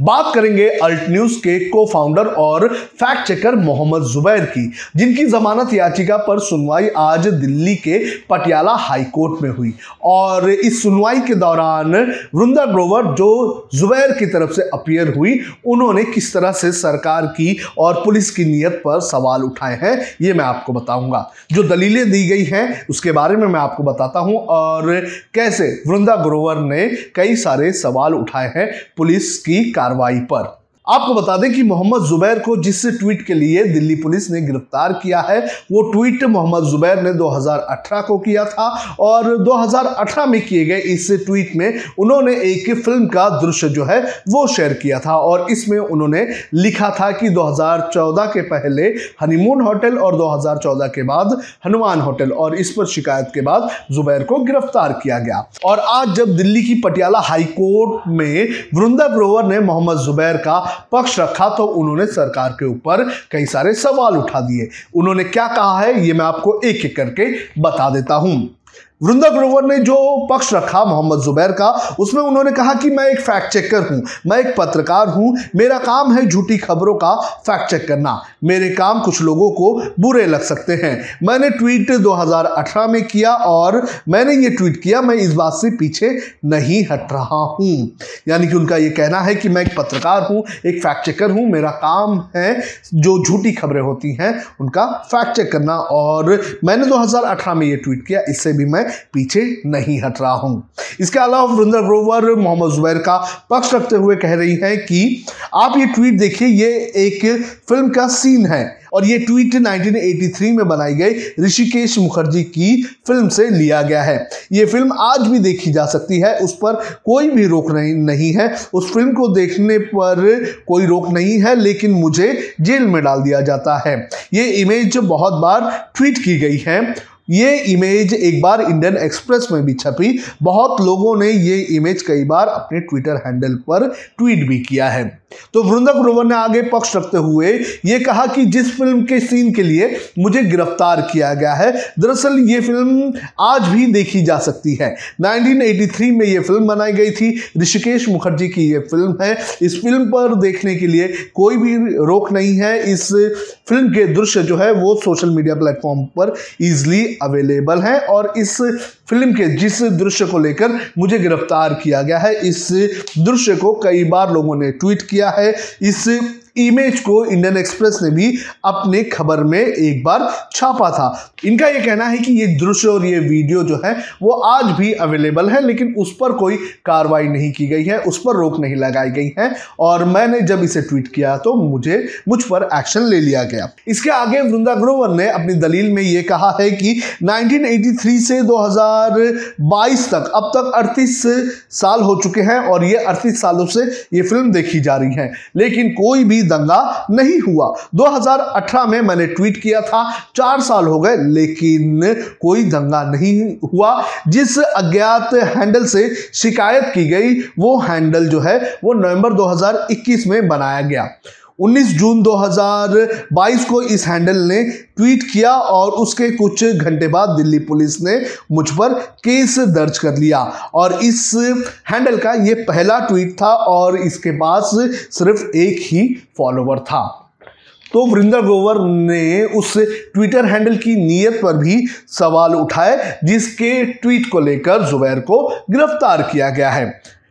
बात करेंगे alt news के को फाउंडर और फैक्ट चेकर मोहम्मद जुबैर की, जिनकी जमानत याचिका पर सुनवाई आज दिल्ली के पटियाला हाई कोर्ट में हुई। और इस सुनवाई के दौरान वृंदा ग्रोवर जो जुबैर की तरफ़ से अपियर हुई, उन्होंने किस तरह से सरकार की और पुलिस की नीयत पर सवाल उठाए हैं, ये मैं आपको बताऊँगा। जो दलीलें दी गई हैं, उसके बारे में मैं आपको बताता हूँ, और कैसे वृंदा ग्रोवर ने कई सारे सवाल उठाए हैं पुलिस की कार्रवाई पर। आपको बता दें कि मोहम्मद जुबैर को जिस ट्वीट के लिए दिल्ली पुलिस ने गिरफ़्तार किया है, वो ट्वीट मोहम्मद जुबैर ने 2018 को किया था और 2018 में किए गए इस ट्वीट में उन्होंने एक फ़िल्म का दृश्य जो है, वो शेयर किया था और इसमें उन्होंने लिखा था कि 2014 के पहले हनीमून होटल और 2014 के बाद हनुमान होटल और इस पर शिकायत के बाद जुबैर को गिरफ़्तार किया गया। और आज जब दिल्ली की पटियाला हाईकोर्ट में वृंदा ग्रोवर ने मोहम्मद जुबैर का पक्ष रखा तो उन्होंने सरकार के ऊपर कई सारे सवाल उठा दिए। उन्होंने क्या कहा है, ये मैं आपको एक एक करके बता देता हूँ। वृंदा ग्रोवर ने जो पक्ष रखा मोहम्मद जुबैर का, उसमें उन्होंने कहा कि मैं एक फैक्ट चेकर हूँ, मैं एक पत्रकार हूँ, मेरा काम है झूठी खबरों का फैक्ट चेक करना। मेरे काम कुछ लोगों को बुरे लग सकते हैं। मैंने ट्वीट 2018 में किया और मैंने ये ट्वीट किया, मैं इस बात से पीछे नहीं हट रहा हूँ। यानी कि उनका ये कहना है कि मैं एक पत्रकार हूँ, एक फैक्ट चेकर हूँ, मेरा काम है जो झूठी खबरें होती हैं, उनका फैक्ट चेक करना। और मैंने 2018 में ये ट्वीट किया, इससे भी मैं पीछे नहीं हट रहा हूँ। इसके अलावा वृंदा ग्रोवर मोहम्मद जुबैर का पक्ष रखते हुए कह रही हैं कि आप ये ट्वीट देखिए, ये एक फ़िल्म का सीन है और ये ट्वीट 1983 में बनाई गई ऋषिकेश मुखर्जी की फ़िल्म से लिया गया है। ये फ़िल्म आज भी देखी जा सकती है, उस पर कोई भी रोक नहीं है। उस फ़िल्म को देखने पर कोई रोक नहीं है, लेकिन मुझे जेल में डाल दिया जाता है। ये इमेज बहुत बार ट्वीट की गई है ये इमेज एक बार इंडियन एक्सप्रेस में भी छपी। बहुत लोगों ने ये इमेज कई बार अपने ट्विटर हैंडल पर ट्वीट भी किया है। तो वृंदा ग्रोवर ने आगे पक्ष रखते हुए ये कहा कि जिस फ़िल्म के सीन के लिए मुझे गिरफ़्तार किया गया है, दरअसल ये फ़िल्म आज भी देखी जा सकती है। 1983 में ये फ़िल्म बनाई गई थी। ऋषिकेश मुखर्जी की ये फ़िल्म है। इस फ़िल्म पर देखने के लिए कोई भी रोक नहीं है। इस फ़िल्म के दृश्य जो है वो सोशल मीडिया प्लेटफॉर्म पर इजिली अवेलेबल है और इस फ़िल्म के जिस दृश्य को लेकर मुझे गिरफ़्तार किया गया है, इस दृश्य को कई बार लोगों ने ट्वीट किया है, इस इमेज को इंडियन एक्सप्रेस ने भी अपने खबर में एक बार छापा था। इनका यह कहना है कि ये दृश्य और ये वीडियो जो है, वो आज भी अवेलेबल है, लेकिन उस पर कोई कार्रवाई नहीं की गई है, उस पर रोक नहीं लगाई गई है और मैंने जब इसे ट्वीट किया तो मुझे मुझ पर एक्शन ले लिया गया। इसके आगे वृंदा ग्रोवर ने अपनी दलील में यह कहा है कि 1983 से 2022 तक, अब तक 38 साल हो चुके हैं और ये 38 सालों से ये फ़िल्म देखी जा रही है। लेकिन कोई भी दंगा नहीं हुआ। 2018 में मैंने ट्वीट किया था, चार साल हो गए, लेकिन कोई दंगा नहीं हुआ। जिस अज्ञात हैंडल से शिकायत की गई, वो हैंडल जो है, वो नवंबर 2021 में बनाया गया। 19 जून 2022 को इस हैंडल ने ट्वीट किया और उसके कुछ घंटे बाद दिल्ली पुलिस ने मुझ पर केस दर्ज कर लिया। और इस हैंडल का ये पहला ट्वीट था और इसके पास सिर्फ़ एक ही फॉलोवर था। तो वृंदा ग्रोवर ने उस ट्विटर हैंडल की नीयत पर भी सवाल उठाए, जिसके ट्वीट को लेकर जुबैर को गिरफ़्तार किया गया है।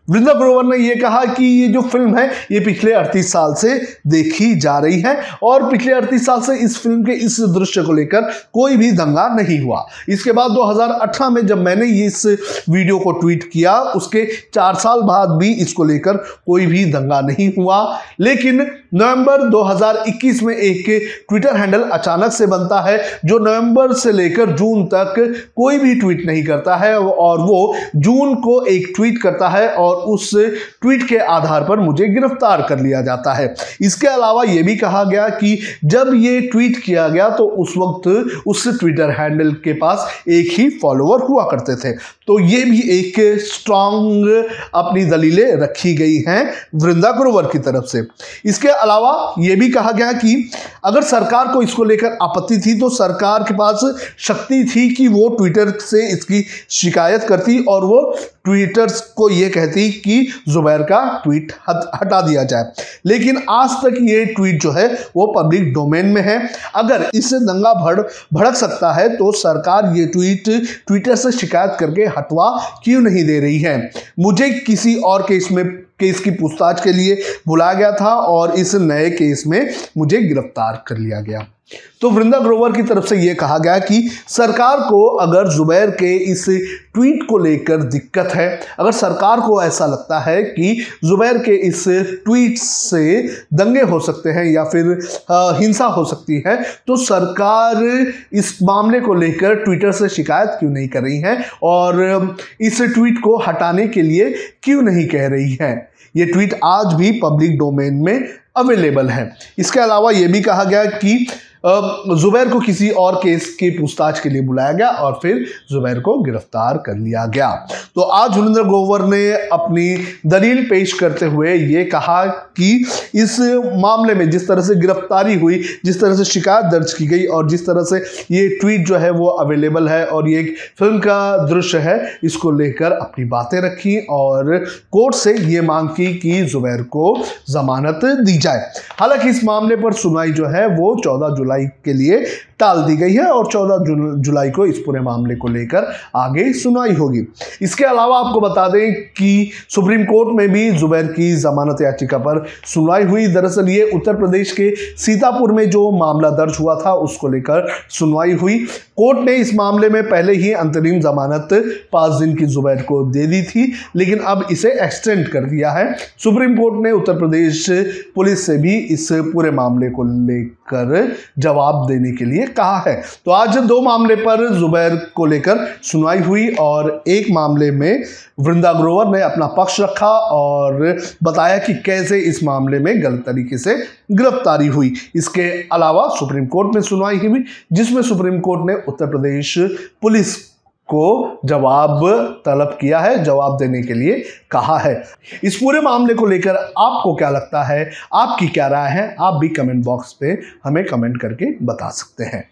वृंदा ग्रोवर ने यह कहा कि ये जो फ़िल्म है, ये पिछले 38 साल से देखी जा रही है और पिछले 38 साल से इस फ़िल्म के इस दृश्य को लेकर कोई भी दंगा नहीं हुआ। इसके बाद 2018 में जब मैंने ये इस वीडियो को ट्वीट किया, उसके चार साल बाद भी इसको लेकर कोई भी दंगा नहीं हुआ। लेकिन नवंबर 2021 में एक ट्विटर हैंडल अचानक से बनता है, जो नवंबर से लेकर जून तक कोई भी ट्वीट नहीं करता है और वो जून को एक ट्वीट करता है और उस ट्वीट के आधार पर मुझे गिरफ़्तार कर लिया जाता है। इसके अलावा यह भी कहा गया कि जब ये ट्वीट किया गया तो उस वक्त उस ट्विटर हैंडल के पास एक ही फॉलोअर हुआ करते थे। तो ये भी एक स्ट्रांग अपनी दलीलें रखी गई हैं वृंदा ग्रोवर की तरफ़ से। इसके अलावा यह भी कहा गया कि अगर सरकार को इसको लेकर आपत्ति थी तो सरकार के पास शक्ति थी कि वो ट्विटर से इसकी शिकायत करती और वो ट्विटर को ये कहती कि जुबैर का ट्वीट हटा दिया जाए। लेकिन आज तक ये ट्वीट जो है, वो पब्लिक डोमेन में है। अगर इससे दंगा भड़, भड़क सकता है तो सरकार ये ट्वीट ट्विटर से शिकायत करके हटवा क्यों नहीं दे रही है? मुझे किसी और के में केस की पूछताछ के लिए बुलाया गया था और इस नए केस में मुझे गिरफ़्तार कर लिया गया। तो वृंदा ग्रोवर की तरफ़ से यह कहा गया कि सरकार को अगर जुबैर के इस ट्वीट को लेकर दिक्कत है, अगर सरकार को ऐसा लगता है कि जुबैर के इस ट्वीट से दंगे हो सकते हैं या फिर हिंसा हो सकती है तो सरकार इस मामले को लेकर ट्विटर से शिकायत क्यों नहीं कर रही है और इस ट्वीट को हटाने के लिए क्यों नहीं कह रही है? ये ट्वीट आज भी पब्लिक डोमेन में अवेलेबल है। इसके अलावा ये भी कहा गया कि जुबैर को किसी और केस की पूछताछ के लिए बुलाया गया और फिर जुबैर को गिरफ़्तार कर लिया गया। तो आज हुरिंदर ग्रोवर ने अपनी दलील पेश करते हुए ये कहा कि इस मामले में जिस तरह से गिरफ्तारी हुई, जिस तरह से शिकायत दर्ज की गई और जिस तरह से ये ट्वीट जो है वो अवेलेबल है और ये एक फ़िल्म का दृश्य है, इसको लेकर अपनी बातें रखी और कोर्ट से ये मांग की कि जुबैर को जमानत दी जाए। हालाँकि इस मामले पर सुनवाई जो है वो चौदह जुलाई जुलाई के लिए टाल दी गई है और 14 जुलाई को इस पूरे मामले को लेकर आगे सुनवाई होगी। इसके अलावा आपको बता दें कि सुप्रीम कोर्ट में भी जुबैर की जमानत याचिका पर सुनवाई हुई। दरअसल ये उत्तर प्रदेश के सीतापुर में जो मामला दर्ज हुआ था, उसको लेकर सुनवाई हुई। कोर्ट ने इस मामले में पहले ही अंतरिम जमानत पाँच दिन की जुबैर को दे दी थी, लेकिन अब इसे एक्सटेंड कर दिया है। सुप्रीम कोर्ट ने उत्तर प्रदेश पुलिस से भी इस पूरे मामले को लेकर जवाब देने के लिए कहा है। तो आज दो मामले पर जुबैर को लेकर सुनवाई हुई और एक मामले में वृंदा ग्रोवर ने अपना पक्ष रखा और बताया कि कैसे इस मामले में गलत तरीके से गिरफ्तारी हुई। इसके अलावा सुप्रीम कोर्ट में सुनवाई हुई, जिसमें सुप्रीम कोर्ट ने उत्तर प्रदेश पुलिस को जवाब तलब किया है, जवाब देने के लिए कहा है। इस पूरे मामले को लेकर आपको क्या लगता है? आपकी क्या राय है? आप भी कमेंट बॉक्स पे हमें कमेंट करके बता सकते हैं।